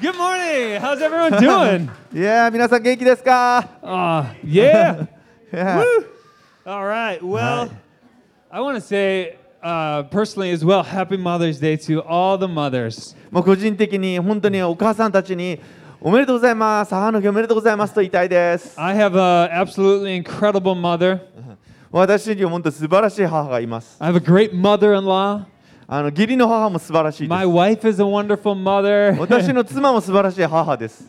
Good morning. How's everyone doing? いやー皆さん元気ですか uh, yeah. いやー Woo. All right. Well, I want to say uh, personally as well, Happy Mother's Day to all the mothers. もう個人的に本当にお母さんたちにおめでとうございます母の日おめでとうございますと言いたいです I have an absolutely incredible mother. 私には本当に素晴らしい母がいます I have a great mother-in-law. Uh, あの義理の母も素晴らしいです。My wife is a wonderful mother. 私の妻も素晴らしい母です。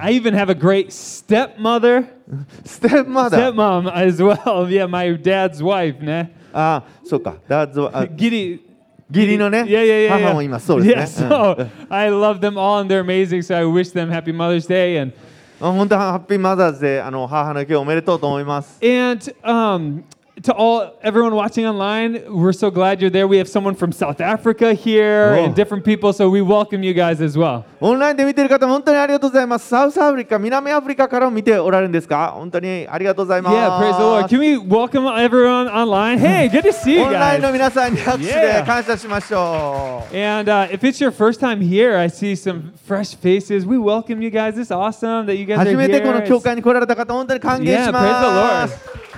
I even have a great stepmother. Stepmother. Stepmom as well. Yeah, my dad's wife ね。ああ、そうか。Dad's ah, wife. Uh, 義理義理のね、yeah, yeah, yeah, yeah. 母も今そうですね。Yeah, so I love them all and they're amazing, so I wish them happy Mother's Day and 本当ハッピーマザーズであの母の日おめでとうと思います。And um to all everyone watching online, we're so glad you're there. We have someone from South Africa here Whoa. and different people. So we welcome you guys as well. オンラインで見てる方本当にありがとうございますサウスアフリカ南アフリカからも見ておられるんですか本当にありがとうございます Yeah, praise the Lord. Can we welcome everyone online? Hey, good to see you オンラインの guys. 皆さんに拍手 Yeah. で感謝しましょう And uh, if it's your first time here, I see some fresh faces. We welcome you guys. It's awesome that you guys are 初めてこの here. 教会に来られた方、本当に歓迎 Yeah, し praise ま the す。 Lord.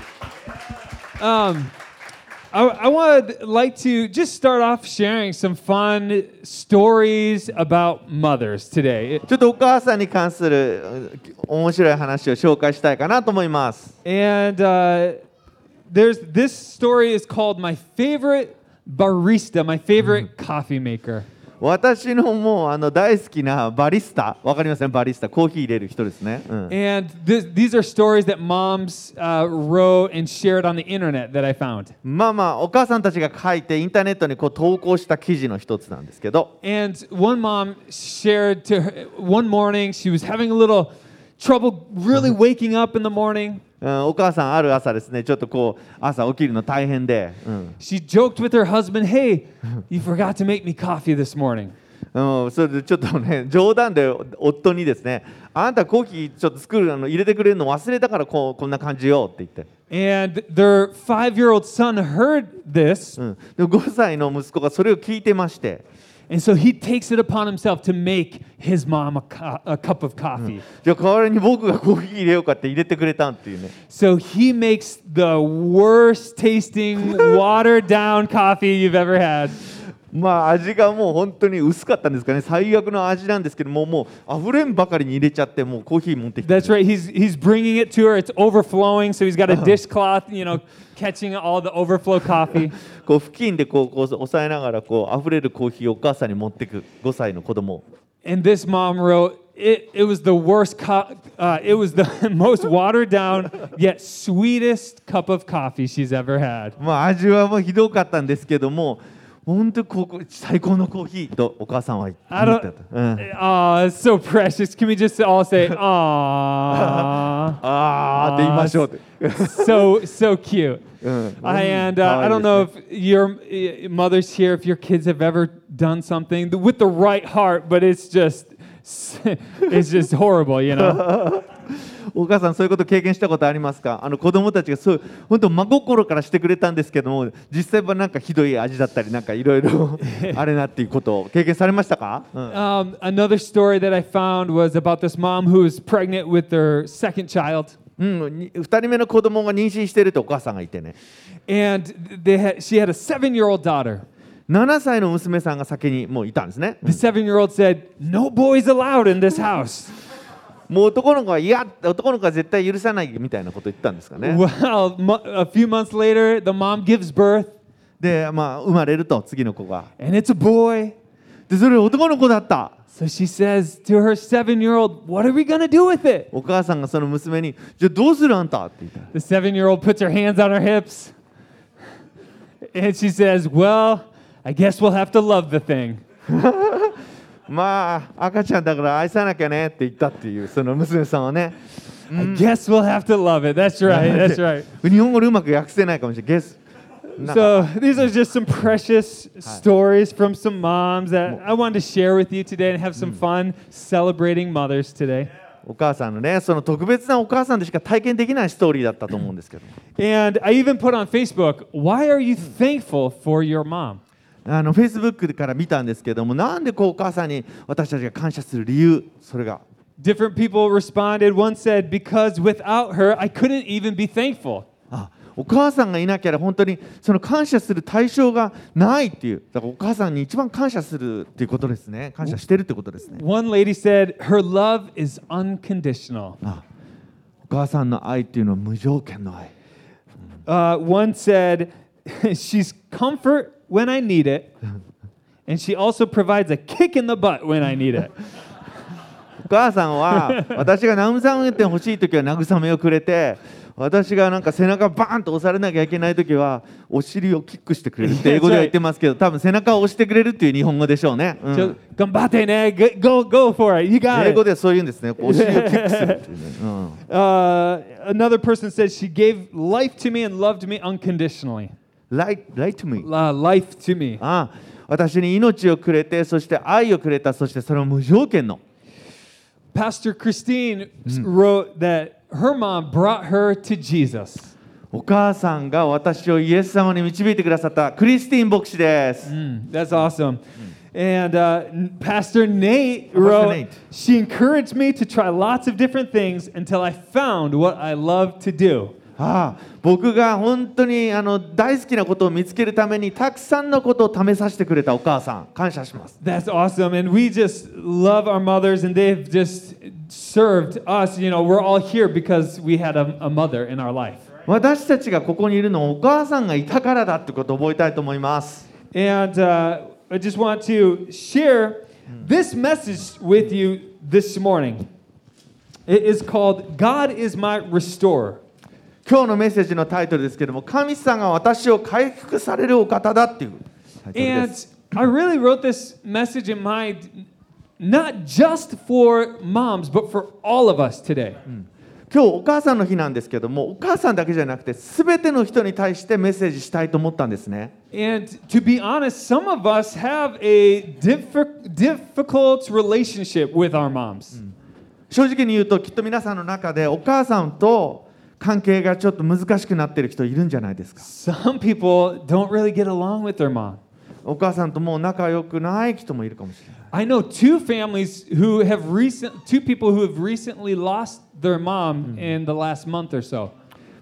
Um, I, I would like to just start off sharing some fun stories about mothers today. ちょっとお母さんに関するうん面白い話を紹介したいかなと思います。 And uh, there's this story is called My Favorite Barista, My Favorite Coffee Maker. 私のもうあの大好きなバリスタ、わかりますね、バリスタ、コーヒー入れる人ですね。うん And this, these are stories that moms uh, wrote and shared on the internet that I found. まあまあ、お母さんたちが書いてインターネットにこう投稿した記事の一つなんですけど、And one mom shared to her one morning, she was having a little trouble really waking up in the morning. うんお母さんある朝ですね、ちょっとこう朝起きるの大変で、うん、She joked with her husband, Hey, you forgot to make me coffee this morning. うん、それでちょっとね冗談で夫にですねあんたコーヒーちょっと作るあの入れてくれるの忘れたからこうこんな感じよって言って、And their five year old son heard this, うん、で5歳の息子がそれを聞いてまして、and so he takes it upon himself to make his mom a, co- a cup of coffee. じゃあ代わりに僕がコーヒー入れようかって入れてくれたっていうね So he makes the worst tasting, watered down coffee you've ever had. まあ味がもう本当に薄かったんですかね最悪の味なんですけどももう溢れんばかりに入れちゃってもうコーヒー持ってきて That's right. He's he's bringing it to her. It's overflowing, so he's got a dishcloth, you know, catching all the overflow coffee. こう付近でこうこう押さえながらこう溢れるコーヒーをお母さんに持ってく5歳の子供 And this mom wrote, it, it was the worst, co- uh, it was the most watered down yet sweetest cup of coffee she's ever had. まあ味はもうひどかったんですけども本当にここ最高のコーヒーとお母さんは言って I don't. たと、うん、 Oh, it's so precious. Can we just all say, "Aw"? あーって言いましょうって、 so so cute. うん、 I, and 可 uh, 愛 I い don't です know ね if your uh, mothers here, if your kids have ever done something with the right heart, but it's just, it's just horrible, you know. お母さんそういうこと経験したことありますかあの子供たちがそう本当真心からしてくれたんですけども実際はなんかひどい味だったりなんかいろいろあれなっていうことを経験されましたか、うん Um, another story that I found was about this mom who was pregnant with their second child. うん、に2人目の子供が妊娠してるとお母さんがいてね And they had, she had a seven year old daughter. 7歳の娘さんが先にもういたんですね The seven year old said, No boys allowed in this house. もう男の子は嫌男の子は絶対許さないみたいなこと言ったんですかね Well, mo- a few months later, the mom gives birth, でまあ生まれると次の子が and it's a boy. でそれ男の子だった So she says to her seven year old, What are we going to do with it? お母さんがその娘に「じゃあどうするあんた?」って言った The seven year old puts her hands on her hips, and she says, Well, I guess we'll have to love the thing. まあ赤ちゃんだから愛さなきゃねって言ったっていうその娘さんはね I guess we'll have to love it. That's right. That's right. 日本語でうまく訳せないかもしれない。ゲス。なんか So these are just some precious stories from some moms that I wanted to share with you today and have some fun celebrating mothers today. お母さんのね、その特別なお母さんでしか体験できないストーリーだったと思うんですけど。 And I even put on Facebook, why are you thankful for your mom? あの Facebook から見たんですけどもなんでこうお母さんに私たちが感謝する理由それが Different people responded. One said, Because without her, I couldn't even be thankful. あお母さんがいなきゃ本当にその感謝する対象がないっていうだからお母さんに一番感謝するっていうことですね感謝してるってことですね One lady said, Her love is unconditional. あお母さんの愛っていうのは無条件の愛 Uh, one said, She's comfort when I need it, and she also provides a kick in the butt when I need it. お母さんは私が慰めてほしい時は慰めをくれて私がなんか背中バーンと押されなきゃいけない時はお尻をキックしてくれるって英語では言ってますけど多分背中を押してくれるっていう日本語でしょうね、うん So, "Gambate ne, go, go for it. You got 英語 it. ではそういうんですねお尻をキックするっていうね、うん、Uh, another person said, She gave life to me and loved me unconditionally. Right, right to me Uh, life to me. ああ私に命をくれてそして愛をくれたそしてそれを無条件の Pastor Christine wrote that her mom brought her to Jesus. お母さんが私をイエス様に導いてくださったクリスティン牧師です、 Mm, that's awesome. And uh, N- Pastor Nate Pastor wrote, Nate. She encouraged me to try lots of different things until I found what I love to do. ああ僕が本当にあの大好きなことを見つけるためにたくさんのことを試させてくれたお母さん感謝します That's awesome. And we just love our mothers, and they've just served us. You know, we're all here because we had a, a mother in our life. 私たちがここにいるのはお母さんがいたからだってことを覚えたいと思います And uh, I just want to share this message with you this morning. It is called God is My Restorer. 今日のメッセージのタイトルですけども神様が私を回復されるお方だっていうタイトルで And す I really wrote this message in mind not just for moms, but for all of us today. 今日お母さんの日なんですけどもお母さんだけじゃなくて全ての人に対してメッセージしたいと思ったんですね And to be honest, some of us have a diffi- difficult relationship with our moms. 正直に言うときっと皆さんの中でお母さんと関係がちょっと難しくなっている人いるんじゃないですか Some people don't really get along with their mom. お母さんともう仲良くない人もいるかもしれない I know two families who have recent two people who have recently lost their mom in the last month or so.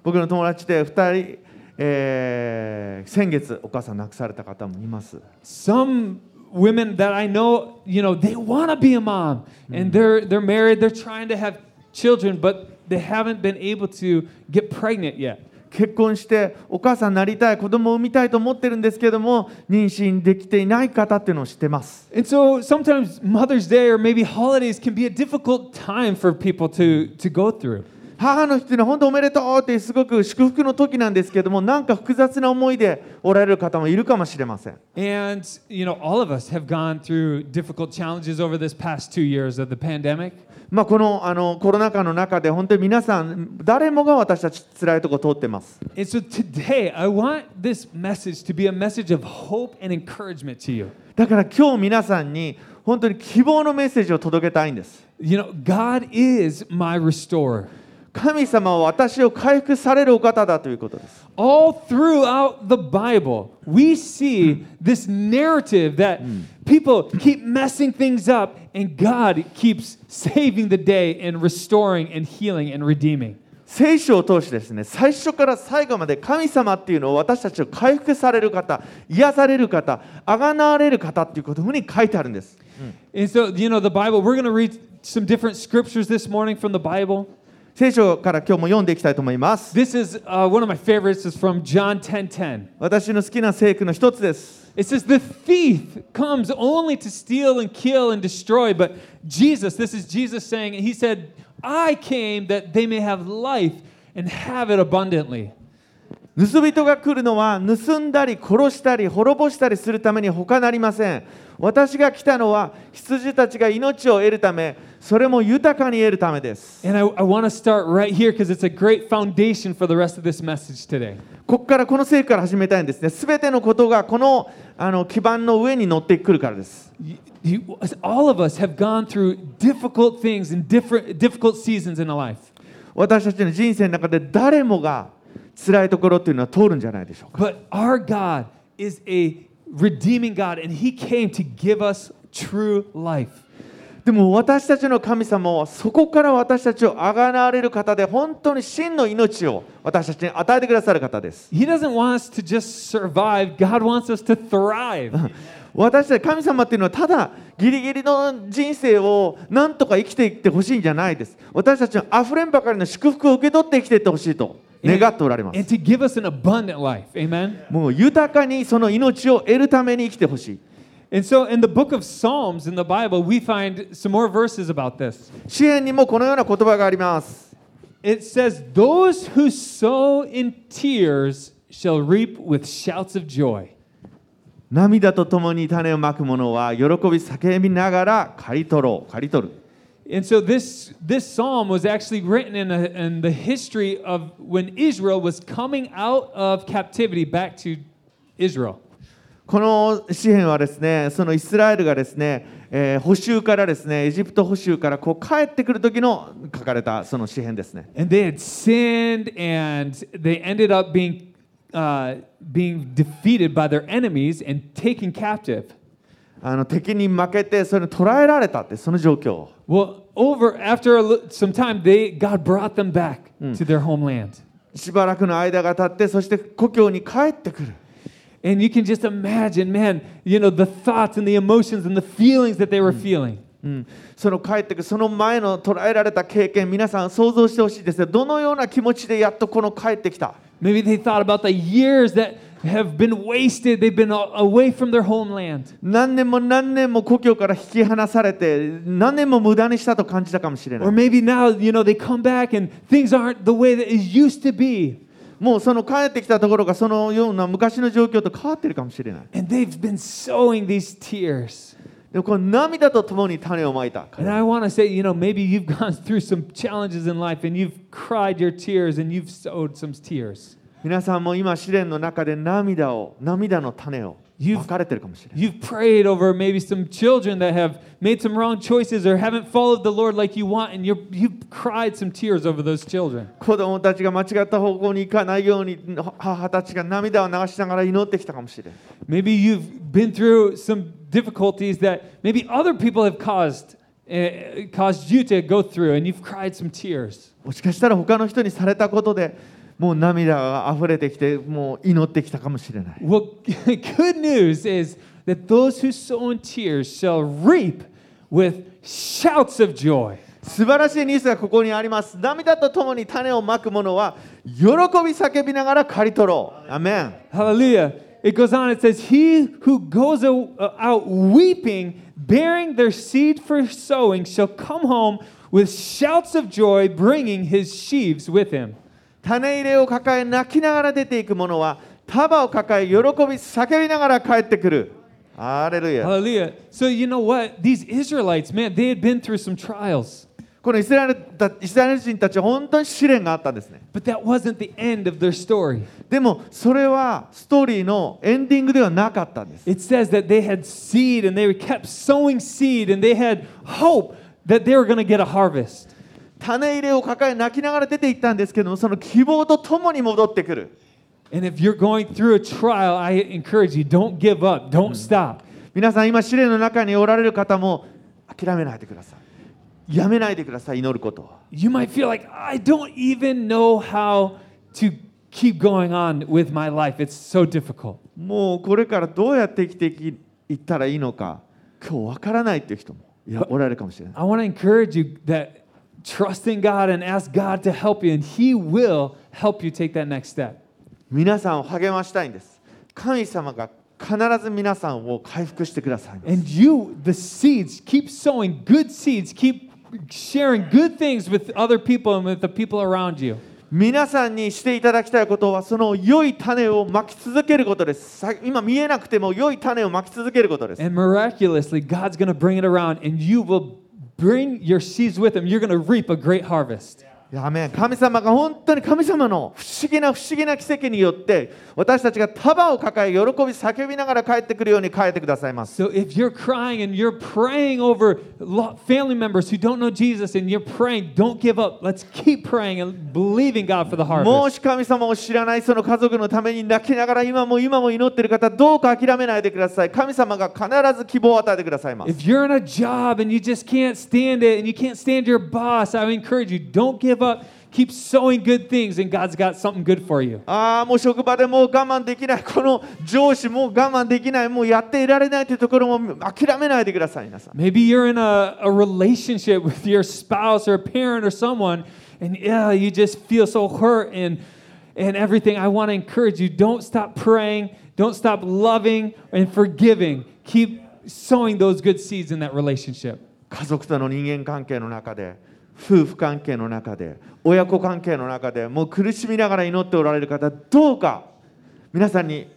僕の友達で2人、えー先月お母さん亡くされた方もいます Some women that I know, you know, they want to be a mom and they're they're married, they're trying to have children, but they haven't been able to get pregnant yet. 結婚してお母さんになりたい子供を産みたいと思ってるんですけども妊娠できていない方っていうのを知ってます And so sometimes Mother's Day or maybe holidays can be a difficult time for people to, to go through. 母の日っていうのは本当おめでとうってすごく祝福の時なんですけどもなんか複雑な思いでおられる方もいるかもしれません And, you know, all of us have gone through difficult challenges over this past two years of the pandemic. まあ、このあのコロナ禍の中で本当に皆さん誰もが私たち辛いとこ通ってます And so today, I want this message to be a message of hope and encouragement to you. だから今日皆さんに本当に希望のメッセージを届けたいんです You know, God is my restorer. 神様は私を回復されるお方だということです All throughout the Bible, we see this narrative that people keep messing things up and God keeps saving the day and restoring and healing and redeeming. 聖書を通してですね最初から最後まで神様っていうのを私たちを回復される方癒される方あがなわれる方っていうことに書いてあるんです And so, you know, the Bible, we're going to read some different scriptures this morning from the Bible. 聖書から今日も読んでいきたいと思います This is uh, one of my favorites is from John 10:10. 私の好きな聖句の一つです It says the thief comes only to steal and kill and destroy, but Jesus, this is Jesus saying, he said, I came that they may have life and have it abundantly. 盗人が来るのは盗んだり殺したり滅ぼしたりするために他なりません私が来たのは羊たちが命を得るため、それも豊かに得るためです。ここからこの聖句から始めたいんですね。すべてのことがこの,あの基盤の上に乗ってくるからです。私たちの人生の中で誰もが辛いところっていうのは通るんじゃないでしょうか。Redeeming God, and He came to give us true life. でも私たちの神様はそこから私たちをあがなわれる方で本当に真の命を私たちに与えてくださる方です。He doesn't want us to just survive, God wants us to thrive. 私たち神様っていうのはただギリギリの人生をなんとか生きていってほしいんじゃないです。私たちの溢れんばかりの祝福を受け取って生きていってほしいと願っておられます。もう豊かにその命を得るために生きてほしい。And so in the book of Psalms in the Bible, we find some more verses about this. 詩篇にもこのような言葉があります。It says, Those who sow in tears shall reap with shouts of joy. 涙とともに種をまく者は喜び叫びながら刈り取ろう、刈り取る。And so this, this psalm was actually written in, a, in the history of when Israel was coming out of captivity back to Israel. この詩篇はですね、そのイスラエルがですね、えー捕囚からですね、エジプト捕囚からこう帰ってくる時の書かれたその詩篇ですね。And they had sinned and they ended up being, uh, being defeated by their enemies and taken captive. あの敵に負けてそれに捕らえられたってその状況。Well, over after some time, they God brought them back to their homeland. しばらくの間が経って、そして故郷に帰ってくる。And you can just imagine, man, you know, the thoughts and the emotions and the feelings that they were feeling. うん、その帰ってくるその前の捉えられた経験皆さん想像してほしいですねどのような気持ちでやっとこの帰ってきた Maybe they thought about the years that have been wasted. They've been a- away from their homeland. 何年も何年も故郷から引き離されて何年も無駄にしたと感じたかもしれな Or い maybe now, you know, they come back and things aren't the way that it used to be. もうその帰ってきたところがそのような昔の状況と変わってるかもしれない And they've been sowing these tears. でもこの涙とともに種をまいた And I want to say, you know, maybe you've gone through some challenges in life and you've cried your tears and you've sowed some tears. 皆さんも今試練の中で涙を涙の種を You've- まかれてるかもしれない You've prayed over maybe some children that have made some wrong choices or haven't followed the Lord like you want, and you're, you've cried some tears over those children. 子供たちが間違った方向に行かないように母たちが涙を流しながら祈ってきたかもしれない Maybe you've been through some difficulties that maybe other people have caused, uh, caused you to go through, and you've cried some tears. もしかしたら他の人にされたことでもう涙が溢れてきてもう祈ってきたかもしれない Well, good news is that those who sow in tears shall reap with shouts of joy. 素晴らしいニュースがここにあります涙とともに種をまく者は喜び叫びながら刈り取ろうアメン Hallelujah. It goes on, it says, He who goes o- out weeping, bearing their seed for sowing, shall come home with shouts of joy, bringing his sheaves with him. 種入れを抱え泣きながら出ていく者は束を抱え喜び叫びながら帰ってくるアレルヤ Hallelujah. So, you know what? These Israelites, man, they had been through some trials. このイスラエルたイスラエル人たちは本当に試練があったんですね But that wasn't the end of their story. でもそれはストーリーのエンディングではなかったんです It says that they had seed and they kept sowing seed and they had hope that they were going to get a harvest. 種入れを抱え泣きながら出て行ったんですけどもその希望とともに戻ってくる And if you're going through a trial, I encourage you don't give up, don't stop. 皆さん今試練の中におられる方も諦めないでくださいやめないでください祈ることを You might feel like, I don't even know how to keep going on with my life. It's so difficult. もうこれからどうやって生きていったらいいのか今日わからないっていう人もいやおられるかもしれない I want to encourage you that trust in God and ask God to help you, and He will help you take that next step. 皆さんを励ましたいんです神様が必ず皆さんを回復してください And you, the seeds, keep sowing good seeds, keep sharing good things with other people and with the people around you. 皆さんにしていただきたいことはその良い種をまき続けることですさ今見えなくても良い種をまき続けることです And miraculously, God's going to bring it around, and you will bring your seeds with Him. You're going to reap a great harvest. アメン神様が本当に神様の不思議な不思議な奇跡によって私たちが束を抱え喜び叫びながら帰ってくるように変えてくださいます So if you're crying and you're praying over family members who don't know Jesus and you're praying, don't give up. Let's keep praying and believing God for the も harvest. し神様を知らないその家族のために泣きながら今も今も祈っている方どうか諦めないでください神様が必ず希望を与えてくださいます If you're in a job and you just can't stand it and you can't stand your boss, I encourage you, don't give up. Keep sowing good things and God's got something good for you. ああもう職場でもう我慢できないこの上司もう我慢できないもうやっていられないというところも諦めないでください皆さん Maybe you're in a, a relationship with your spouse or a parent or someone, and yeah, you just feel so hurt and and everything. I want to encourage you: don't stop praying, don't stop loving and forgiving. Keep sowing those good seeds in that relationship. 家族との人間関係の中で 夫婦関係の中で親子関係の中でもう苦しみながら祈っておられる方どうか皆さんに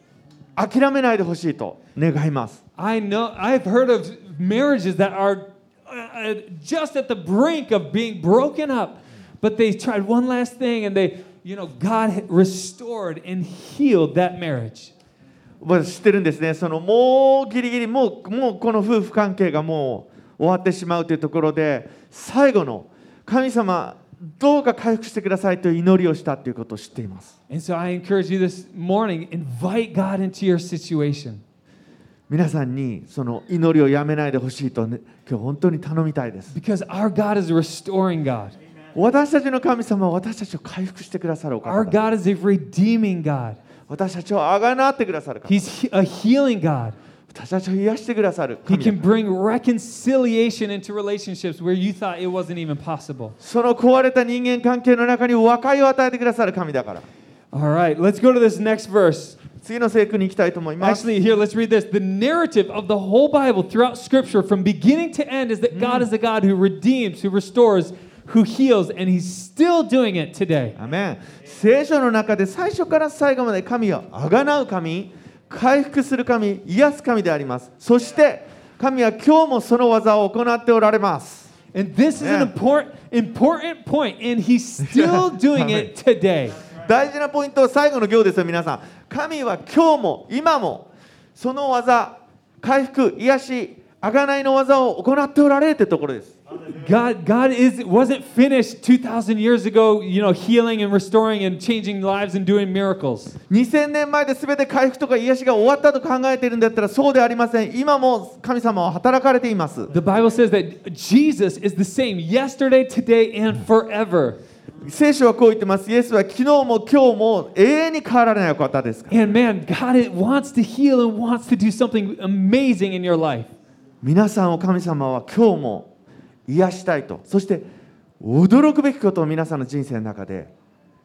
諦めないでほしいと願います I know I've heard of marriages that are uh, just at the brink of being broken up, but they tried one last thing and they, you know, God restored and healed that marriage. 私知ってるんですねそのもうギリギリもうもうこの夫婦関係がもう終わってしまうというところで最後の神様どうか回復してくださいと祈りをしたということを知っています。皆さんにその祈りをやめないでほしいと、ね、今日本当に頼みたいです。私たちの神様は私たちを回復してくださる私たちをあってくださる 私たちを癒してくださる He 神 can だ bring reconciliation into relationships where you thought it wasn't even possible. その壊れた人間関係の中に和解を与えてくださる神だから All right, let's go to this next verse. 次の聖句に行きたいと思います Actually, here, let's read this. The narrative of the whole Bible throughout Scripture, from beginning to end, is that God is a God who redeems, who restores, who heals, and He's still doing it today. アメン聖書の中で最初から最後まで神はあがなう神 回復する神癒す神であります。そして神は今日もその技を行っておられます。And this is an important, important point, and He's still doing it today. 大事なポイントは最後の行ですよ皆さん。神は今日も今もその技回復癒し贖いの技を行っておられるというところです God, God is wasn't finished 2,000 years ago, you know, healing and restoring and changing lives and doing miracles. 2000年前で全て回復とか癒しが終わったと考えているんだったらそうではありません今も神様は働かれています The Bible says that Jesus is the same yesterday, today, and forever. 聖書はこう言ってますイエスは昨日も今日も永遠に変わられないお方ですから And man, God wants to heal and wants to do something amazing in your life. 皆さんを神様は今日も癒したいとそして驚くべきことを皆さんの人生の中で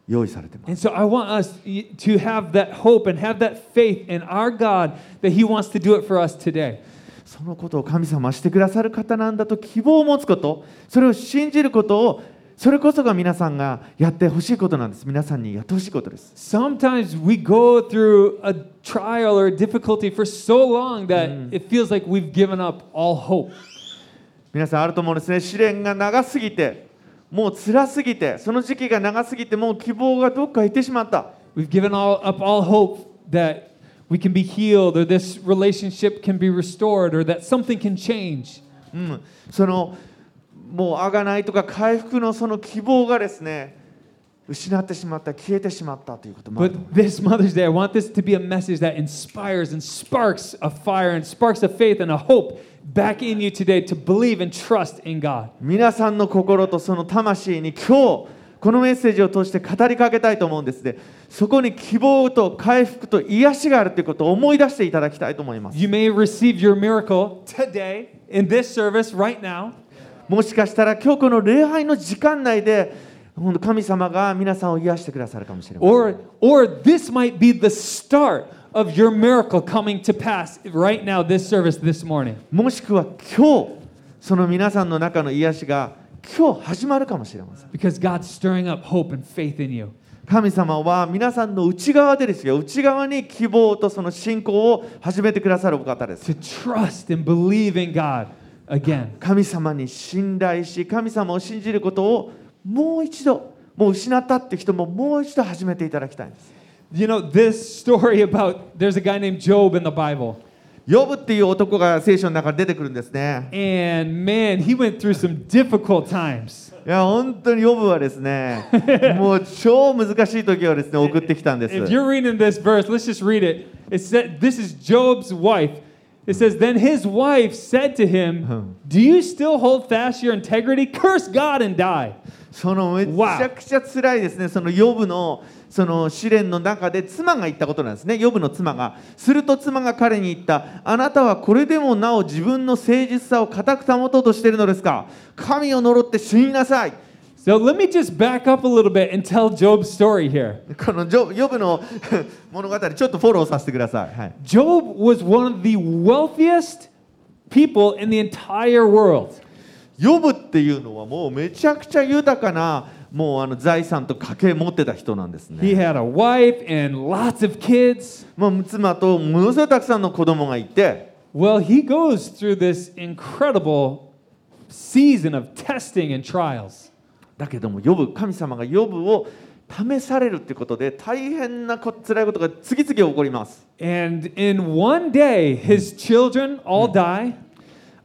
用意されています And so I want us to have that hope and have that faith in our God that He wants to do it for us today. そのことを神様はしてくださる方なんだと希望を持つことそれを信じることをそれこそが皆さんがやってほしいことなんです皆さんにやってほしいことです Sometimes we go through a trial or a difficulty for so long that it feels like we've given up all hope. 皆さんあると思うんですね試練が長すぎてもう辛すぎてその時期が長すぎてもう希望がどっか行ってしまった We've given all, up all hope that we can be healed or this relationship can be restored or that something can change. うん、そのもうあがないとか回復のその希望がですね失ってしまった消えてしまったということもある But this Mother's Day, I want this to be a message that inspires and sparks a fire and sparks a faith and a hope back in you today to believe and trust in God. 皆さんの心とその魂に今日このメッセージを通して語りかけたいと思うんですねそこに希望と回復と癒しがあるということを思い出していただきたいと思います You may receive your miracle today in this service right now. もしかしたら今日この礼拝の時間内で神様が皆さんを癒してくださるかもしれません Or, or this might be the start of your miracle coming to pass right now, this service this morning. もしくは今日その皆さんの中の癒しが今日始まるかもしれません Because God's stirring up hope and faith in you. 神様は皆さんの内側でですよ内側に希望とその信仰を始めてくださるお方です To trust and believe in God again. 神様に信頼し神様を信じることをもう一度もう失ったって人ももう一度始めていただきたいんです You know, this story about there's a guy named Job in the Bible. ヨブっていう男が聖書の中に出てくるんですね And man, he went through some difficult times. いや本当にヨブはですねもう超難しい時をですね送ってきたんです If you're reading this verse, let's just read it. It said, This is Job's wife. It says, Then his wife said to him, Do you still hold fast your integrity? Curse God and die. そのめちゃくちゃ辛いですね、そのヨブのその試練の中で妻が言ったことなんですね、ヨブの妻が。すると妻が彼に言った、あなたはこれでもなお自分の誠実さを固く保とうとしているのですか？神を呪って死になさい。So let me just back up a little bit and tell Job's story here. このジョヨブの物語、ちょっとフォローさせてください。はい、 Job was one of the wealthiest people in the entire world. ヨブっていうのはもうめちゃくちゃ豊かなもうあの財産と家計持ってた人なんですね。 He had a wife and lots of kids. まあ、妻とものすごいたくさんの子供がいて、 Well, he goes through this incredible season of testing and trials. だけどもヨブ神様がヨブを試されるってことで大変なこ辛いことが次々起こります。And in one day, his children all die.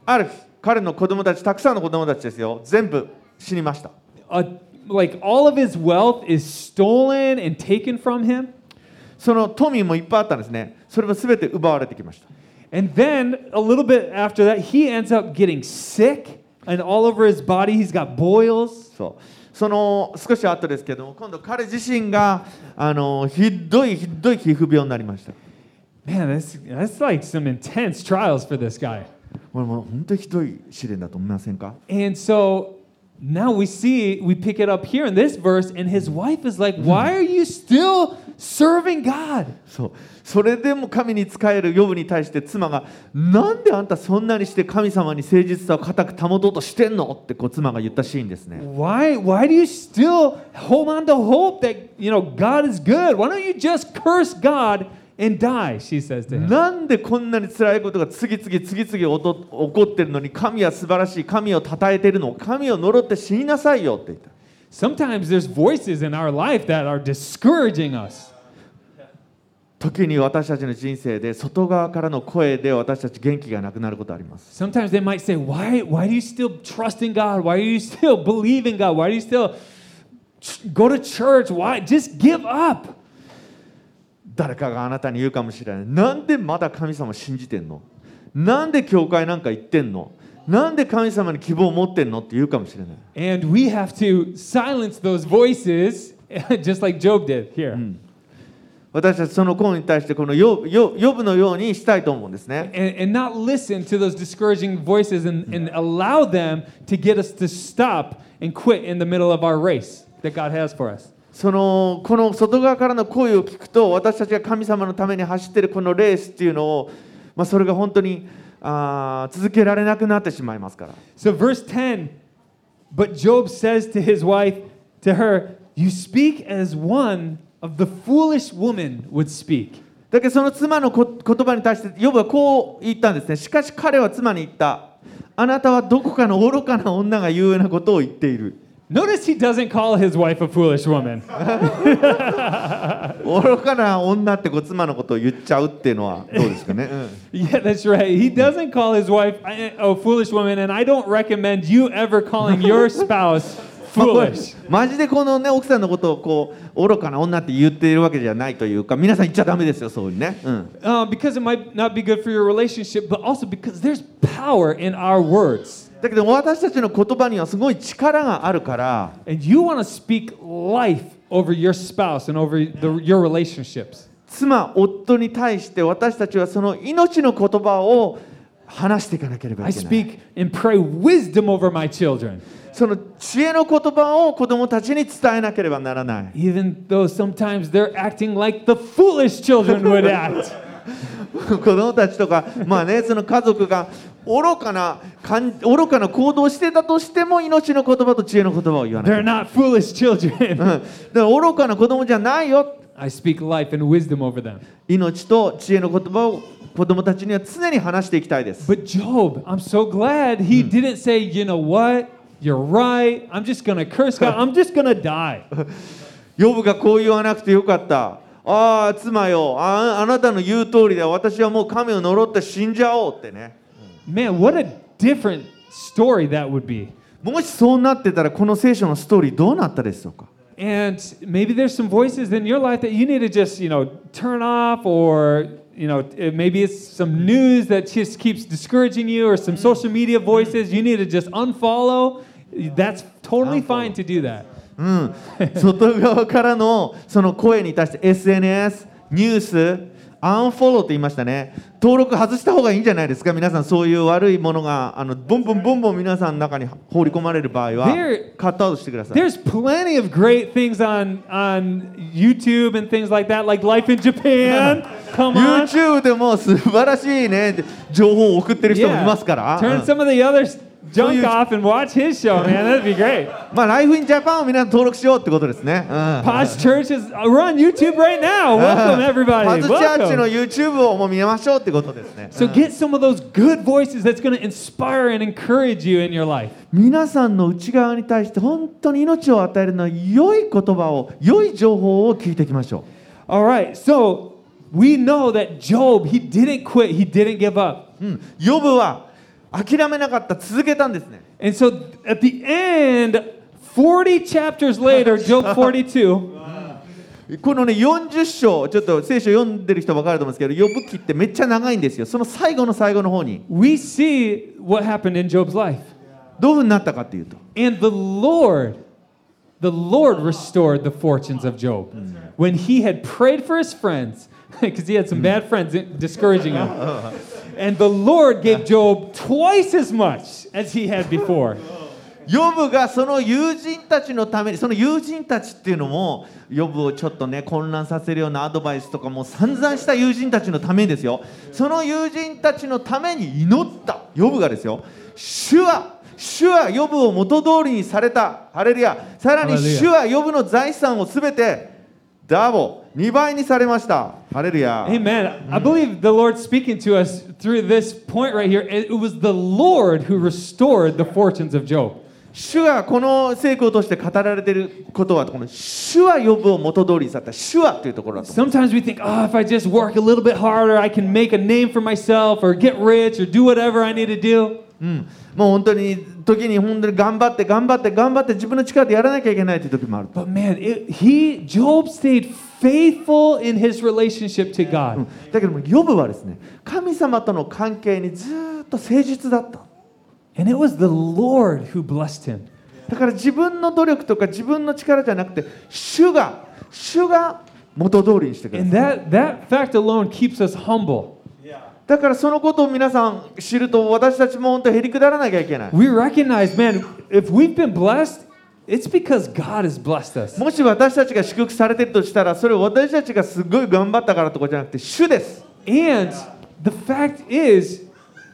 ある日彼の子供たちたくさんの子供たちですよ全部死にました。Uh, like all of his wealth is stolen and taken from him. その富もいっぱいあったんですね。それも全て奪われてきました。And then a little bit after that, he ends up getting sick, and all over his body, he's got boils. そうその少し後ですけども今度彼自身があのひどいひどい皮膚病になりました。 Man, that's, that's like some intense trials for this guy. これもう本当にひどい試練だと思いませんか And so now we see, we pick it up here in this verse, and his wife is like, Why are you still serving God? そうそれでも神に仕えるヨブに対して妻がなんであんたそんなにして神様に誠実さを固く保とうとしてんのってこう妻が言ったシーンですね Why, why do you still hold on to hope that, you know, God is good? Why don't you just curse God and die? She says to him. なんでこんなに辛いことが次々次々起こってるのに神は素晴らしい神を称えてるの神を呪って死になさいよって言った Sometimes there's voices in our life that are discouraging us. 時に私たちの人生で外側からの声で私たち元気がなくなることあります Sometimes they might say, why, why do you still trust in God? Why do you still believe in God? Why do you still go to church? Why? Just give up. 誰かがあなたに言うかもしれないなんでまだ神様信じてんのなんで教会なんか行ってんのなんで神様に希望を持ってるのって言うかもしれない。私たちその声に対してこのヨ,ヨ,ヨブのようにしたいと思うんですね。その、この外側からの声を聞くと、私たちが神様のために走ってるこのレースっていうのを、まあ、それが本当に。あー続けられなくなってしまいますから So, verse 10 But Job says to his wife, to her, You speak as one of the foolish woman would speak. だけどその妻のこ言葉に対してヨブはこう言ったんですねしかし彼は妻に言ったあなたはどこかの愚かな女が言うようなことを言っている Notice he doesn't call his wife a foolish woman. 愚かな女ってこう妻のことを言っちゃうっていうのはどうですかね、うん Yeah, that's right. He doesn't call his wife a foolish woman, and I don't recommend you ever calling your spouse まあこれ foolish. マジでこのね奥さんのことをこう愚かな女って言っているわけじゃないというか皆さん言っちゃダメですよそういうにね、うん、Uh, because it might not be good for your relationship, but also because there's power in our words. だけど私たちの言葉にはすごい力があるから And you want to speak life over your spouse and over the, your relationships. 妻夫に対して私たちはその命の言葉を話していかなければ I いけない speak and pray wisdom over my children, その知恵の言葉を子供たちに伝えなければならない even though sometimes they're acting like the foolish children would act. 子供たちとかまあねその家族が愚かな感愚かな行動をしてたとしても命の言葉と知恵の言葉を言わない They're not foolish children. うんだから愚かな子供じゃないよ I speak life and wisdom over them. 命と知恵の言葉を子供たちには常に話していきたいです But Job, I'm so glad he didn't say, you know what? You're right. I'm just to curse God. I'm just to die. ヨブがこう言わなくてよかった。ああ、妻よあ、あなたの言う通りだ。私はもう神を呪って死んじゃおうってね。Man, what a different story that would be. もしそうなってたら、この聖書のストーリーどうなったでしょうか And maybe there's some voices in your life that you need to just, you know, turn off or, you know, it- maybe it's some news that just keeps discouraging you or some social media voices you need to just unfollow. That's totally fine to do that. うん、外側からのその声に対して SNS、ニュース、 アンフォローって言いましたね。登録外した方がいいんじゃないですか皆さんそういう悪いものがあのボンボンボンボン皆さんの中に放り込まれる場合は There- カットアウトしてください。There's plenty of great things on on YouTube and things like that, like Life in Japan. Come on. YouTube でも素晴らしいね情報を送ってる人もいますから、Turn うん some of the other s- junk off and watch his show, man. That'd be great. まあ、ライフインジャパンをみんな登録しようってことですね。うん Posh Church is we're on YouTube right now. Welcome パ everybody. ズチャーチの. YouTube をもう見ましょうってことですね。So get some of those good voices that's going to inspire and encourage you in your life. 皆さんの内側に対して本当に命を与えるのは良い言葉を、良い情報を聞いていきましょ All right. So we know that Job, he didn't quit. He didn't give up. う。うん。ヨブは諦めなかった、続けたんですね。 And so at the end 40 chapters later, Job 42, このね40章、ちょっと聖書読んでる人分かると思うんですけど、ヨブ記ってめっちゃ長いんですよ。その最後の最後の方に、 we see what happened in Job's life. どういうふうになったかっていうと、 And the Lord, the Lord restored the fortunes of Job. When he had prayed for his friends, because he had some bad friends discouraging him. And the Lord gave Job twice as much as he had before. ヨブがその友人たちのために、その友人たちっていうのも、ヨブをちょっとね、混乱させるようなアドバイスとかも散々した友人たちのためにですよ。その友人たちのために祈った、ヨブがですよ。主は、主はヨブを元通りにされた。ハレルヤ。さらに主はヨブの財産をすべてダボ、2倍にされました。ハレルヤ。 Amen. I believe the Lord's speaking to us through this point right here. It it was the Lord who restored the fortunes of Job. 主がこの聖句を通して語られていることは、この主は呼ぶを元通りにされた、主はというところだと思う。 Sometimes we think, oh, if I just work a little bit harder, I can make a name for myself or get rich or do whatever I need to do. うん、もう本当に時に本当に頑張って頑張って頑張って自分の力でやらなきゃいけないという時もある。 But man, it, he Job stayed faithful in his relationship to う God. んだけども、ヨブはですね、神様との関係にずーっと誠実だった。And it was the Lord who blessed him. だから自分の努力とか自分の力じゃなくて、主が、主が元通りにしてくだ And さい。that, that fact alone keeps us humble. だからそのことを皆さん知ると、私たちも本当にへりくだらなきゃいけない。We recognize, man, if we've been blessed, it's because God has blessed us. もし私たちが祝福されているとしたら、それは私たちがすごい頑張ったからとかじゃなくて、主です。And the fact is,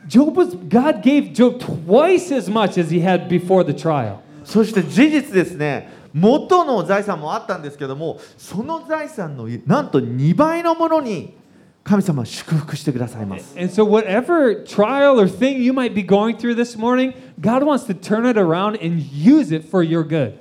Job was God gave Job twice as much as he had before the trial. そして事実ですね、元の財産もあったんですけども、その財産のなんと2倍のものに神様は祝福してくださいます。And so, whatever trial or thing you might be going through this morning, God wants to turn it around and use it for your good.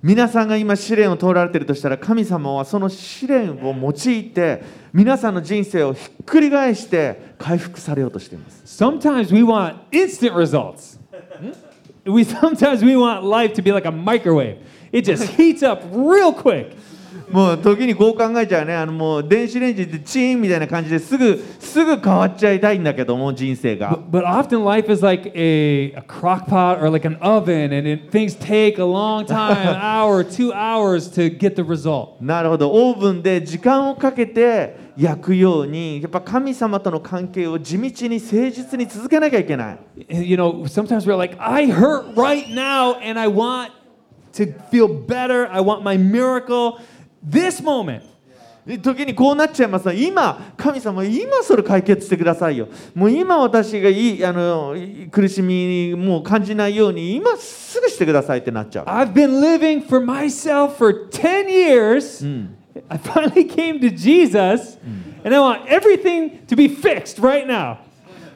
皆さんが今試練を通られているとしたら、神様はその試練を用いて、皆さんの人生をひっくり返して回復されようとしています。Sometimes we want instant results. We sometimes we want life to be like a microwave. It just heats up real quick. もう時にこう考えちゃうね、あのもう電子レンジでチーンみたいな感じですぐすぐ変わっちゃいたいんだけども、人生が。But, but often life is like a, a crock pot or like an oven, and it, things take a long time, an hour, two hours to get the result. なるほど、オーブンで時間をかけて焼くように、やっぱ神様との関係を地道に誠実に続けなきゃいけない。You know, sometimes we're like, I hurt right now, and I want to feel better. I want my miracle this moment. 時にこうなっちゃいます今、神様、今それ解決してくださいよ。もう今私がいいあのい苦しみもう感じないように、今すぐしてくださいってなっちゃう。I've been living for myself for 10 years. I finally came to Jesus, and I want everything to be fixed right now.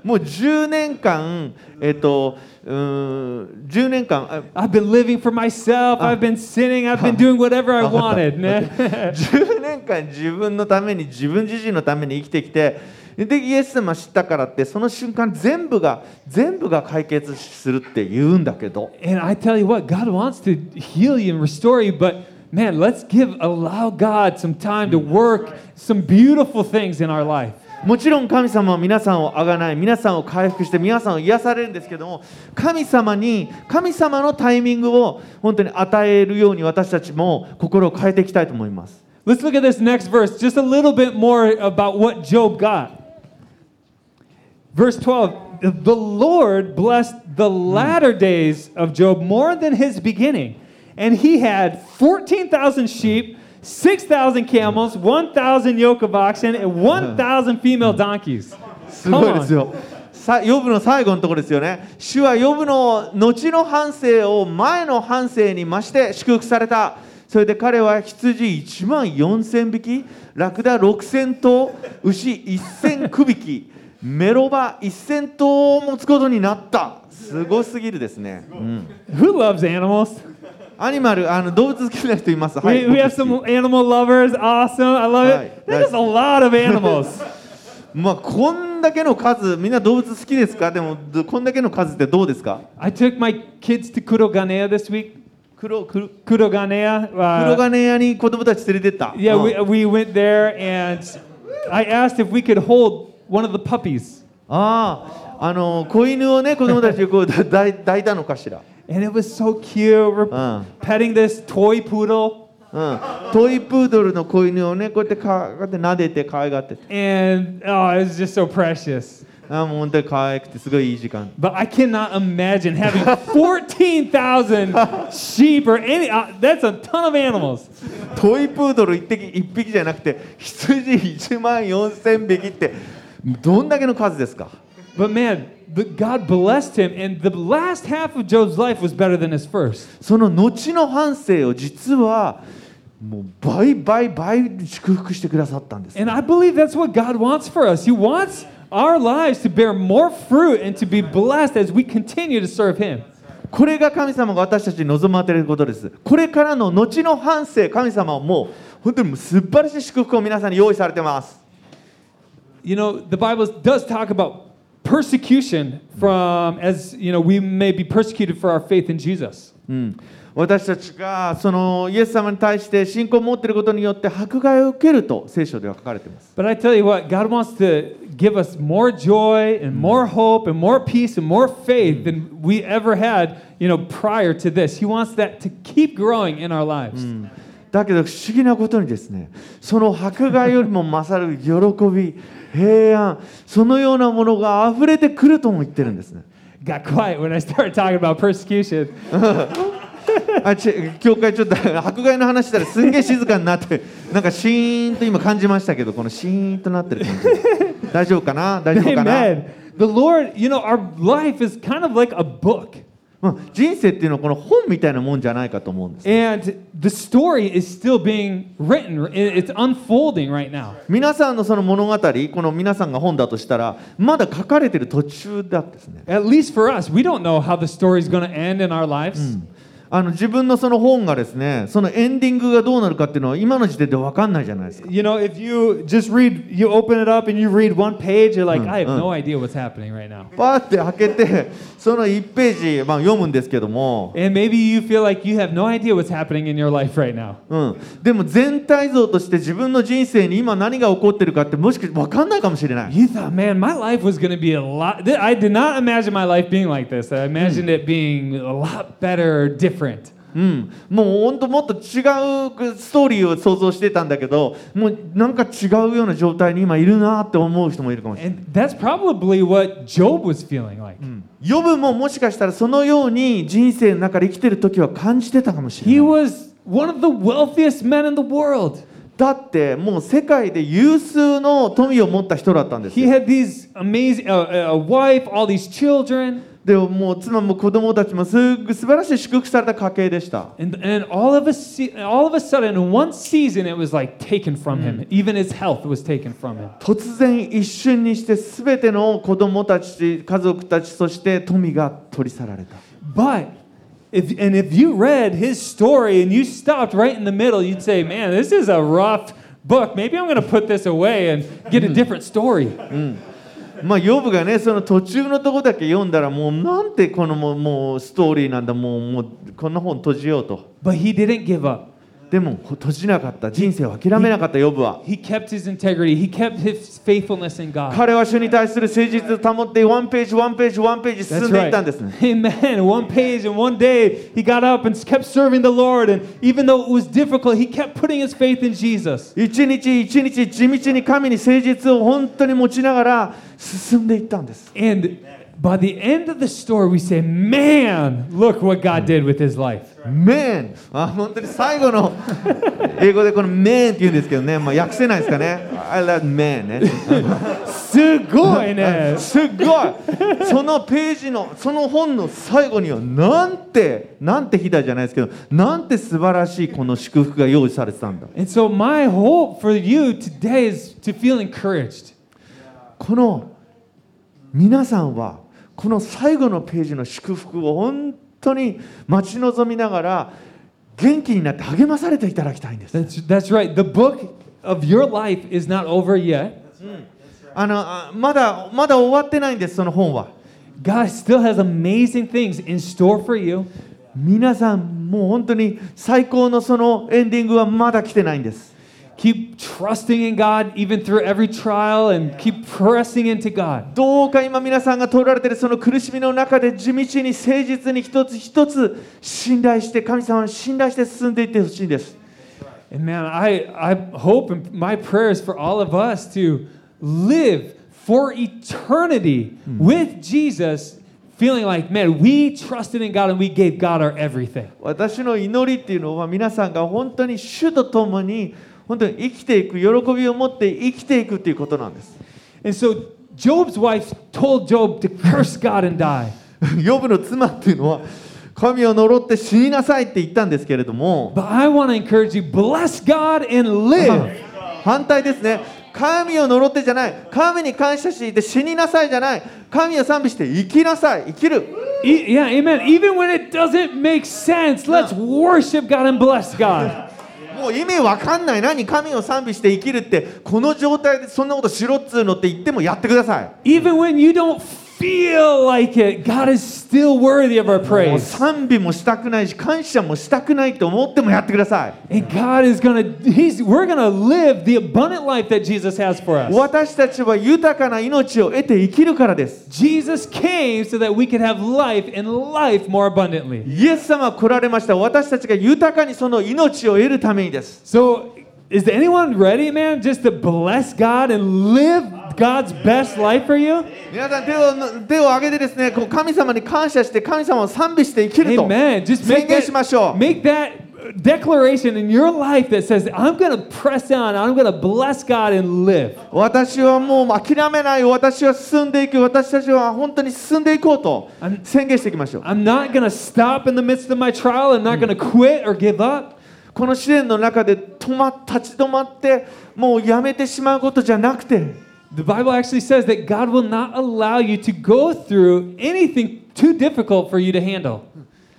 もう10年間えっ、とうーん10年間あ I've been living for myself. I've been sinning. I've been doing whatever I wanted. ね10年間自分のために自分自身のために生きてきてでイエス様知ったからってその瞬間全部が全部が解決するって言うんだけど And I tell you what, God wants to heal you and restore you, but man, let's give allow God some time to work some beautiful things in our life. もちろん神様は皆さんをあがない皆さんを回復して皆さんを癒されるんですけども神様に神様のタイミングを本当に与えるように私たちも心を変えていきたいと思います Let's look at this next verse, just a little bit more about what Job got. Verse 12 The Lord blessed the latter days of Job more than his beginning, and he had 14,000 sheep, 6,000 camels, 1,000 yoke of oxen, and 1,000 female donkeys. すごいですよ。さヨブの最後のところですよね。主はヨブの後の半生を前の半生に増して祝福された。それで彼は羊1万4000匹ラクダ6000頭牛1000区匹メロバ1000頭を持つことになった。すごすぎるですね、うん、Who loves animals? アニマルあの動物好きな人います、はい We, we have some animal lovers. Awesome. I love it. There's a lot of animals. きまあこんだけの数みんな動物好きですかでもどこんだけの数ってどうですか I took my kids to Kuroganea this week. 黒黒 Kuroganea. 黒 Uh, 金屋に子供たち連れてった。yeah, うん we, we went there and I asked if we could hold one of the puppies. ああ、あの子犬をね子供たちがこう抱いたのかしら。And it was so cute. We're Uh. petting this toy poodle. うん、トイプードルの子犬をねこうやってかこうやって撫でて可愛がってて And oh, it was just so precious. あもう本当に可愛くてすごいいい時間 But I cannot imagine having 14,000 sheep or any. Uh, that's a ton of animals. トイプードル一匹一匹じゃなくて羊1万4000匹ってどんだけの数ですか But man, the, God blessed him, and the last half of Job's life was better than his first. その後の半生を実はもう倍倍倍祝福してくださったんです And I believe that's what God wants for us. He wants our lives to bear more fruit and to be blessed as we continue to serve Him. これが神様が私たちに望まれていることです。これからの後の半生、神様はもう本当にもう素晴らしい祝福を皆さんに用意されてます。 You know, the Bible does talk about persecution from, as you know, we may be persecuted for our faith in Jesus. うん、私たちがそのイエス様に対して信仰を持っていることによって迫害を受けると聖書では書かれています。 But I tell you what, God wants to give us more joy and more hope and more peace and more faith than we ever had, you know, prior to this. He wants that to keep growing in our lives. だけど不思議なことにですね、その迫害よりも勝る喜び、平安、そのようなものが溢れてくるとも言ってるんですね。Got quiet when I started talking about persecution. あち教会ちょっと迫害の話したらすんげえ静かになってなんかシーンと今感じましたけどこのシーンとなってる感じ大丈夫かな？大丈夫かな、Amen. The Lord, you know, our life is kind of like a book. うん人生っていうのはこの本みたいなもんじゃないかと思うんです And the story is still being written, It- it's unfolding right now. 皆さんのその物語この皆さんが本だとしたらまだ書かれてる途中だですね At least for us, we don't know how the story is going to end in our lives. あの自分のその本がですねそのエンディングがどうなるかっていうのは今の時点で分かんないじゃないですか You know, if you just read, you open it up and you read one page, you're like, I have no idea what's happening right now. パーって開けてその1ページ、まあ、読むんですけども And maybe you feel like you have no idea what's happening in your life right now. うん、でも全体像として自分の人生に今何が起こってるかってもしかして分かんないかもしれない You thought, man, my life was going to be a lot. I did not imagine my life being like this. I imagined it being a lot better, or different. うん、もう本当もっと違うストーリーを想像してたんだけどもうなんか違うような状態に今いるなって思う人もいるかもしれない、that's probably what Job was feeling like. ヨブももしかしたらそのように人生の中で生きてる時は感じてたかもしれ He ない was one of the wealthiest men in the world. だってもう世界で有数の富を持った人だったんです He よ had these amazing, uh, a wife, all these children, でももう妻も子供たちもすっごい素晴らしい祝福された家系でした and, and all of a se- all of a sudden, in one season, it was like taken from him. Even his health was taken from him. 突然一瞬にして全ての子供たち家族たちそして富が取り去られた But if and if you read his story and you stopped right in the middle, you'd say, "Man, this is a rough book. Maybe I'm going to put this away and get a different story." まあヨブがねその途中のとこだけ読んだらもうなんてこのもうもうストーリーなんだもうもうこんな本閉じようと But he didn't give up. でも閉じなかった人生を諦めなかったヨブは He kept his integrity. He kept his faithfulness in God. 彼は主に対する誠実を保ってワンページワンページワンページ進んでい.ったんですね Amen. One page and one day he got up and kept serving the Lord. And even though it was difficult, he kept putting his faith in Jesus. 一日一日地道に神に誠実を本当に持ちながら進んでいったんです And by the end of the story, we say, man, look what God did with his life. メンあ本当に最後の 英語でこのメンって言うんですけどね、まあ、訳せないですかね。I love men ね。すごいね。すっごい。そのページのその本の最後にはなんてなんてひだじゃないですけどなんて素晴らしいこの祝福が用意されてたんだ。And so my hope for you today is to feel encouraged. この皆さんはこの最後のページの祝福を本当に待ち望みながら元気になって励まされていただきたいんです That's, that's right. The book of your life is not over yet. あのあまだまだ終わってないんですその本は God still has amazing things in store for you. 皆さんもう本当に最高のそのエンディングはまだ来てないんです Keep trusting in God even through every trial and keep pressing into God. どうか今皆さんが通られているその苦しみの中で地道に誠実に一つ一つ信頼して神様に信頼して進んでいってほしいんです And man, I, I hope and my prayer is for all of us to live for eternity with Jesus, feeling like, man, we trusted in God and we gave God our everything. 私の祈りっていうのは皆さんが本当に主と共に 本当に生きていく喜びを持って生きていくっていうことなんです And so Job's wife told Job to curse God and die. ヨブの妻っていうのは神を呪って死になさいって言ったんですけれども But I want to encourage you bless God and live. 反対ですね神を呪ってじゃない神に感謝していて死になさいじゃない神を賛美して生きなさい生きる E- yeah, amen. Even when it doesn't make sense, let's worship God and bless God. もう意味わかんない。何神を賛美して生きるって。この状態でそんなことしろっつうのって言ってもやってください。Even when you don't feel like it, God is still worthy of our もう praise. 賛美もしたくないし感謝もしたくないと思ってもやってください And God is gonna, He's we're gonna live the abundant life that Jesus has for us. 私たちは豊かな命を得て生きるからです Jesus came so that we could have life and life more abundantly. イエス様は来られました私たちが豊かにその命を得るためにです So, is anyone ready, man, just to bless God and live God's best life for you? 皆さん手を手を挙げてですねこう神様に感謝して神様を賛美して生きると Amen. Just 宣 make 言しましょ that, う make that declaration in your life that says, I'm going to press on, I'm going to bless God and live. 私はもう諦めない私は進んでいく私たちは本当に進んでいこうと宣言していきましょう I'm not going to stop in the midst of my trial. I'm not going to quit or give up. この試練の中で止ま立ち止まってもうやめてしまうことじゃなくて The Bible actually says that God will not allow you to go through anything too difficult for you to handle.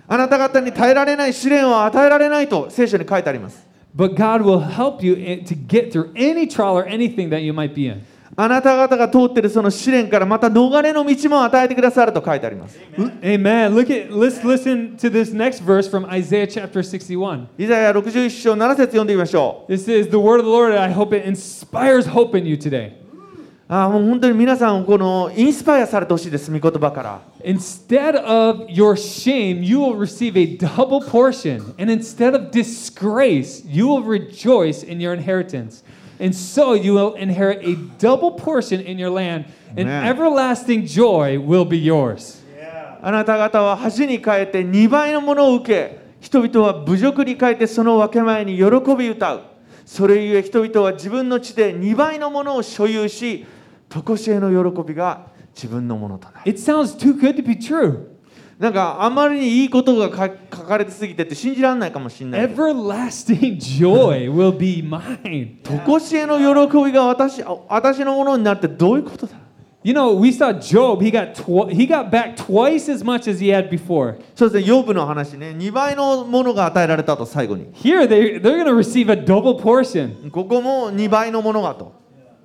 あなた方に耐えられない試練を与えられないと聖書に書いてあります But God will help you to get through any trial or anything that you might be in. あなた方が通っているその試練からまた逃れの道も与えてくださると書いてあります Amen. Look at let's listen to this next verse from Isaiah chapter 61. イザヤ61章7節読んでみましょう This is the word of the Lord, and I hope it inspires hope in you today. あーもう本当に皆さんこのインスパイアされてほしいです御言葉から Instead of your shame, you will receive a double portion. And instead of disgrace, you will rejoice in your inheritance. And so you will inherit a double portion in your land, and everlasting joy will be yours. あなた方は恥に変えて2倍のものを受け人々は侮辱に変えてその分け前に喜び歌うそれゆえ人々は自分の地で2倍のものを所有し常しえの喜びが自分のものとなる It sounds too good to be true. なんかあまりにいいことが書書かれてすぎてて信じられないかもしれない Everlasting joy will be mine. 常しえの喜びが私あ私のものになるってどういうことだ You know, we saw Job, he got, tw- he got back twice as much as he had before. そうですね、ヨブの話ね、2倍のものが与えられたと最後に。Here, they, they're going to receive a double portion. ここも2倍のものがと。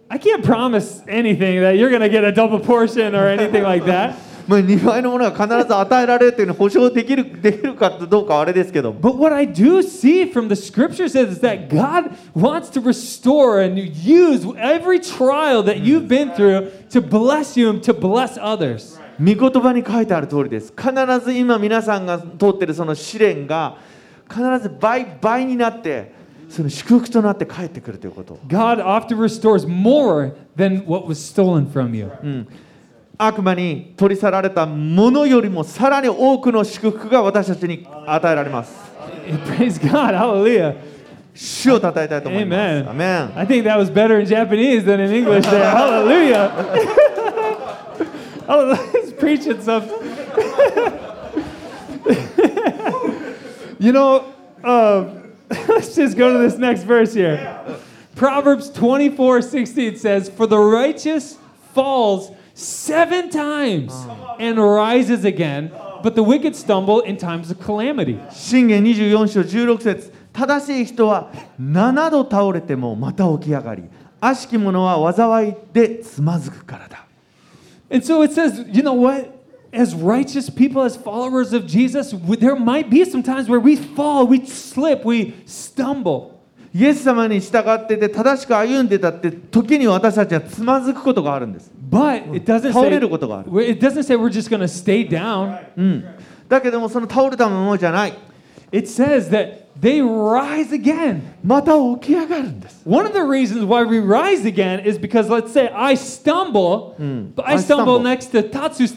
I can't promise anything that you're going to get a double portion or anything like that. まあ、2倍のものが必ず与えられるというのを保証できるできるかどうかはあれですけど But what I do see from the scriptures is that God wants to restore and use every trial that you've been through to bless you and to bless others. 御言葉に書いてある通りです必ず今皆さんが通ってるその試練が必ず倍倍になってその祝福となって帰ってくるということ God often restores more than what was stolen from you. 悪魔に取り去られたものよりもさらに多くの祝福が私たちに与えられます Praise God. Hallelujah. 主を称えたいと思います Amen. アメン I think that was better in Japanese than in English there. Hallelujah. Hallelujah. He's preaching something. you know, um, let's just go to this next verse here. Proverbs 24 16 says, For the righteous falls seven times and rises again, but the wicked stumble in times of calamity. 信玄24章16節正しい人は7度倒れてもまた起き上がり悪しき者は災いでつまずくからだ And so it says, you know what? As righteous people, as followers of Jesus, we- there might be some times where we fall, we slip, we stumble. イエス様に従ってて正しく歩んでたって時に私たちはつまずくことがあるんです、 But it doesn't 倒れ say, ることがある、 it doesn't say we're just going to stay down. うん、だけどもその倒れたままじゃない It says that they rise again. また起き上がるんです One of the reasons why we rise again is because let's say I stumble, but I, I stumble, stumble. next to Tatsu.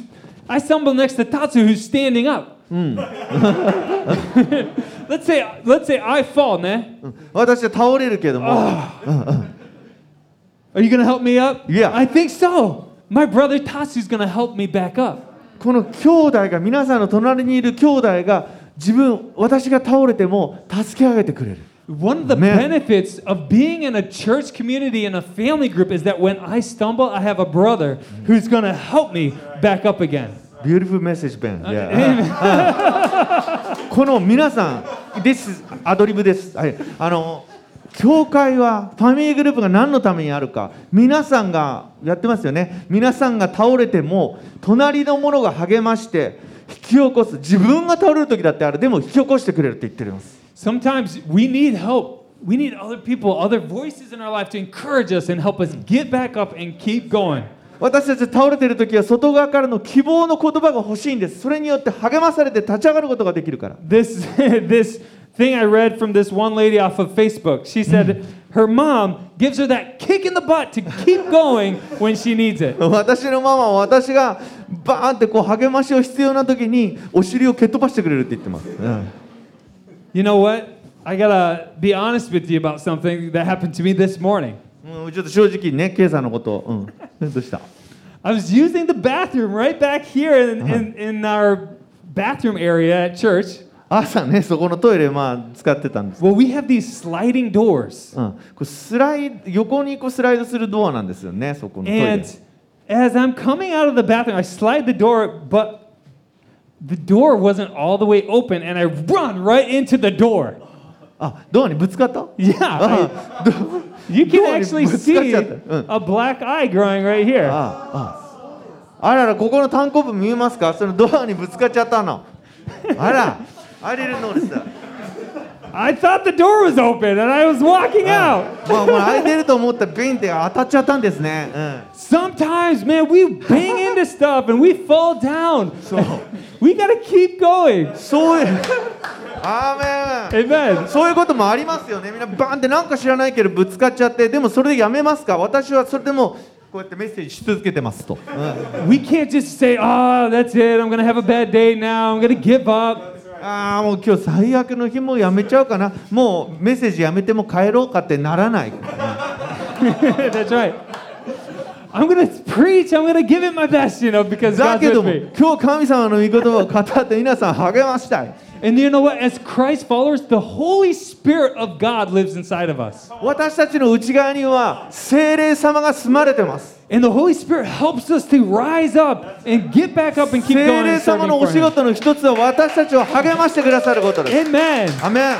I stumble next to Tatsu who's standing up. let's say let's say I fall, ne? 私は倒れるけども Are you going to help me up? Yeah. I think so. My brother Tatsu's going to help me back up. この兄弟が皆さんの隣にいる兄弟が自分私が倒れても助け上げてくれる One of the Man. benefits of being in a church community and a family group is that when I stumble, I have a brother who's going to help me back up again. Beautiful message, Ben. Amen. この皆さん、ですアドリブです。はい、あの教会はファミリーグループが何のためにあるか、皆さんがやってますよね。皆さんが倒れても隣の者が励まして引き起こす。自分が倒れる時だってある。でも引き起こしてくれるって言ってるんです。Sometimes we need help. We need other people, other voices in our life to encourage us and help us get back up and keep going. 私たち倒れてる時は外側からの希望の言葉が欲しいんです。それによって励まされて立ち上がることができるから。This this thing I read from this one lady off of Facebook. She said her mom gives her that kick in the butt to keep going when she needs it. 私のママは私がバーンってこう励ましを必要な時にお尻を蹴っ飛ばしてくれるって言ってます。うん You know what? I gotta be honest with you about something that happened to me this morning. もうちょっと正直ね、ケイさんのことを、うん、どうした I was using the bathroom right back here in, in, in our bathroom area at church. 朝ね、そこのトイレ、まあ、使ってたんです。Well, we have these sliding doors. うん、これスライ横にこうスライドするドアなんですよね、そこのトイレ And。as I'm coming out of the bathroom, I slide the door, but the door wasn't all the way open, and I run right into the door. あ、ドアにぶつかった Yeah, you can ドアに actually ぶつかっ see ちゃった。うん a black eye growing right here. あああらら、ここの単行部見えますかそのドアにぶつかっちゃったの。あら、I didn't notice that. I thought the door was open, and I was walking out. まあ、まあ、開いてると思ったら、ビンって当たっちゃったんですね。うん。 Sometimes, man, we bang into stuff and we fall down. we gotta keep going. そういう、アーメン Amen. そういうこともありますよね。みんなバンってなんか知らないけどぶつかっちゃって、でもそれでやめますか私はそれでもこうやってメッセージし続けてますと。We can't just say, oh, that's it. I'm gonna have a bad day now. I'm gonna give up. ああもう今日最悪の日もうやめちゃうかなもうメッセージやめても帰ろうかってならない That's right. I'm going to preach. I'm going to give it my best, you know, because だ God's けど with も me. 今日神様の御言葉を語って皆さん励ましたい And you know what? As Christ followers, the Holy Spirit of God lives inside of us. 私たちの内側には精霊様が住まれてます And the Holy Spirit helps us to rise up and get back up and 精 keep going 霊 and 様 serving のお for 仕 Him. 事の一つは私たちを励ましてくださることです Amen. アメン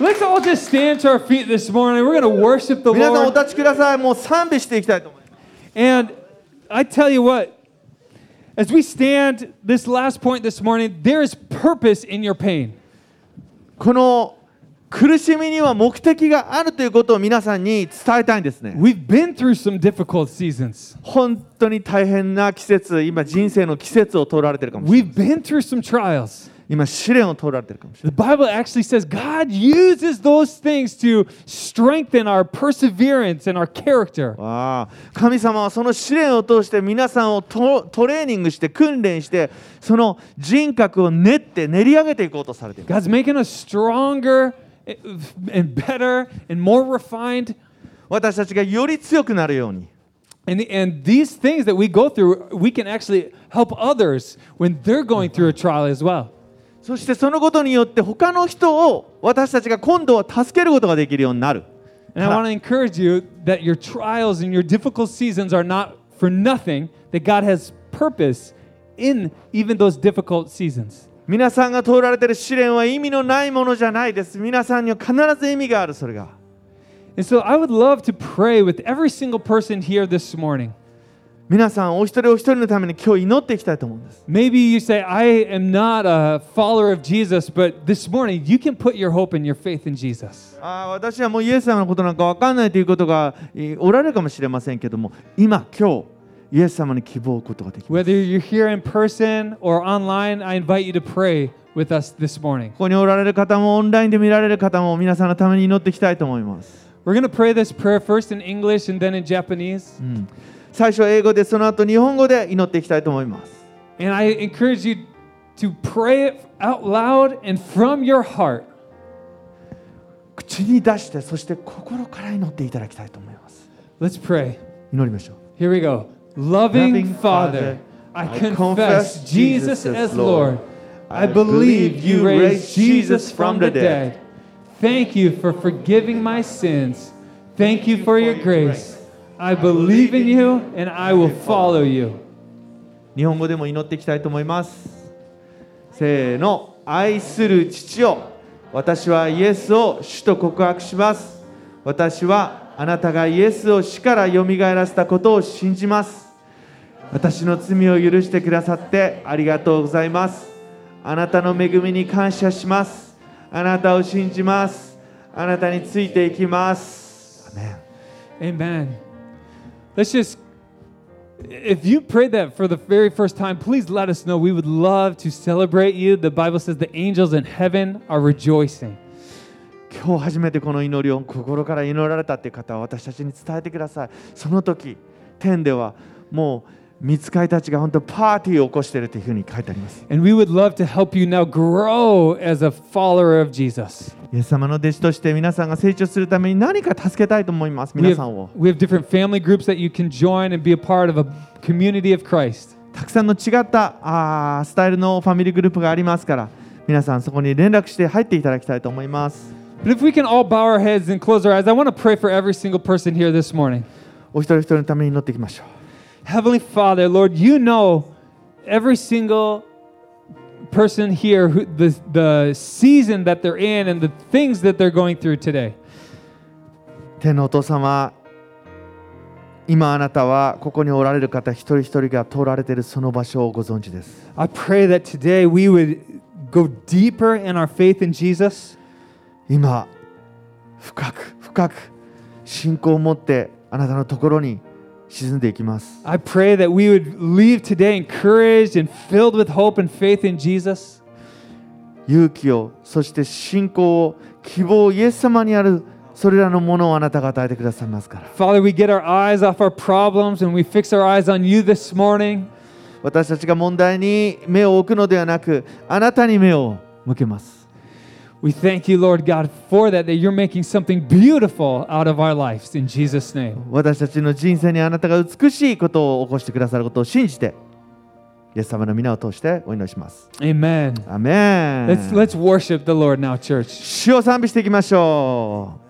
Let's all just stand to our feet this morning. We're going to worship the 皆さんお Lord. 立ちくださいもう賛美していきたいと思います And I tell you what, as we stand this last point this morning, there is purpose in your pain. この苦しみには目的があるということを皆さんに伝えたいんですね We've been through some difficult seasons. 本当に大変な季節今人生の季節を通られてるかもしれない We've been through some trials. 今試練を通られてるかもしれ The Bible actually says God uses those things to strengthen our perseverance and our character. ないああ神様はその試練を通して皆さんをトトレーニングして訓練してその人格を練って練り上げていこうとされています God's making us stronger and better and more refined. 私たちがより強くなるように And, and these things that we go through, we can actually help others when they're going through a trial as well. そしてそのことによって他の人を私たちが今度は助けることができるようになる And I want to encourage you that your trials and your difficult seasons are not for nothing, that God has purpose in even those difficult seasons. 皆さんが通られている試練は意味のないものじゃないです皆さんには必ず意味があるそれが And so I would love to pray with every single person here this morning. 皆さんお一人お一人のために今日祈っていきたいと思うんです Maybe you say, I am not a follower of Jesus, but this morning you can put your hope and your faith in Jesus. ああ私はもうイエス様のことなんか分かんないということがえーおられるかもしれませんけども今今日イエス様に希望を置くことができます Whether you're here in person or online, I invite you to pray with us this morning. ここにおられる方もオンラインで見られる方も皆さんのために祈っていきたいと思います We're going to pray this prayer first in English and then in Japanese. 最初は英語でその後日本語で祈っていきたいと思います And I encourage you to pray it out loud and from your heart. 口に出してそして心から祈っていただきたいと思います Let's pray. 祈りましょう Here we go. Loving Father, I confess Jesus as Lord. I believe you raised Jesus from the dead. Thank you for forgiving my sins. Thank you for your grace. I believe in you and I will follow you. 日本語でも祈っていきたいと思います。せーの。愛する父よ。私はイエスを主と告白します。私はあなたがイエスを死からよみがえらせたことを信じます。私の罪を許してくださってありがとうございます。あなたの恵みに感謝します。あなたを信じます。あなたについていきます。アメン Amen. Let's just, if you prayed that for the very first time, please let us know. We would love to celebrate you. The Bible says the angels in heaven are rejoicing. 今日初めてこの祈りを心から祈られたっていう方は私たちに伝えてくださいその時天ではもう 見つかりたちが本当パーティーを起こしているというふうに書いてあります And we would love to help you now grow as a follower of Jesus. イエス様の弟子として皆さんが成長するために何か助けたいと思います We 皆さん have, を we have different family groups that you can join and be a part of a community of Christ. たくさんの違ったあースタイルのファミリーグループがありますから皆さんそこに連絡して入っていただきたいと思います But if we can all bow our heads and close our eyes, I want to pray for every single person here this morning. お一人一人のために祈っていきましょう Heavenly Father, Lord, you know every single person here, who, the, the season that they're in, and the things that they're going through today. 天のお父様今あなたはここにおられる方一人一人が通られているその場所をご存知です I pray that today we would go deeper in our faith in Jesus. 今深く深く信仰を持ってあなたのところに 沈んでいきます I pray that we would leave today encouraged and filled with hope and faith in Jesus. 勇気をそして信仰を希望をイエス様にあるそれらのものをあなたが与えてくださいますから Father, we get our eyes off our problems and we fix our eyes on you this morning. 私たちが問題に目を置くのではなくあなたに目を向けます We thank you, Lord God, for that, that you're making something beautiful out of our lives. In Jesus' name. 私たちの人生にあなたが美しいことを起こしてくださることを信じてイエス様の皆を通してお祈りします Amen. アメン Let's, let's worship the Lord now, church. 主を賛美していきましょう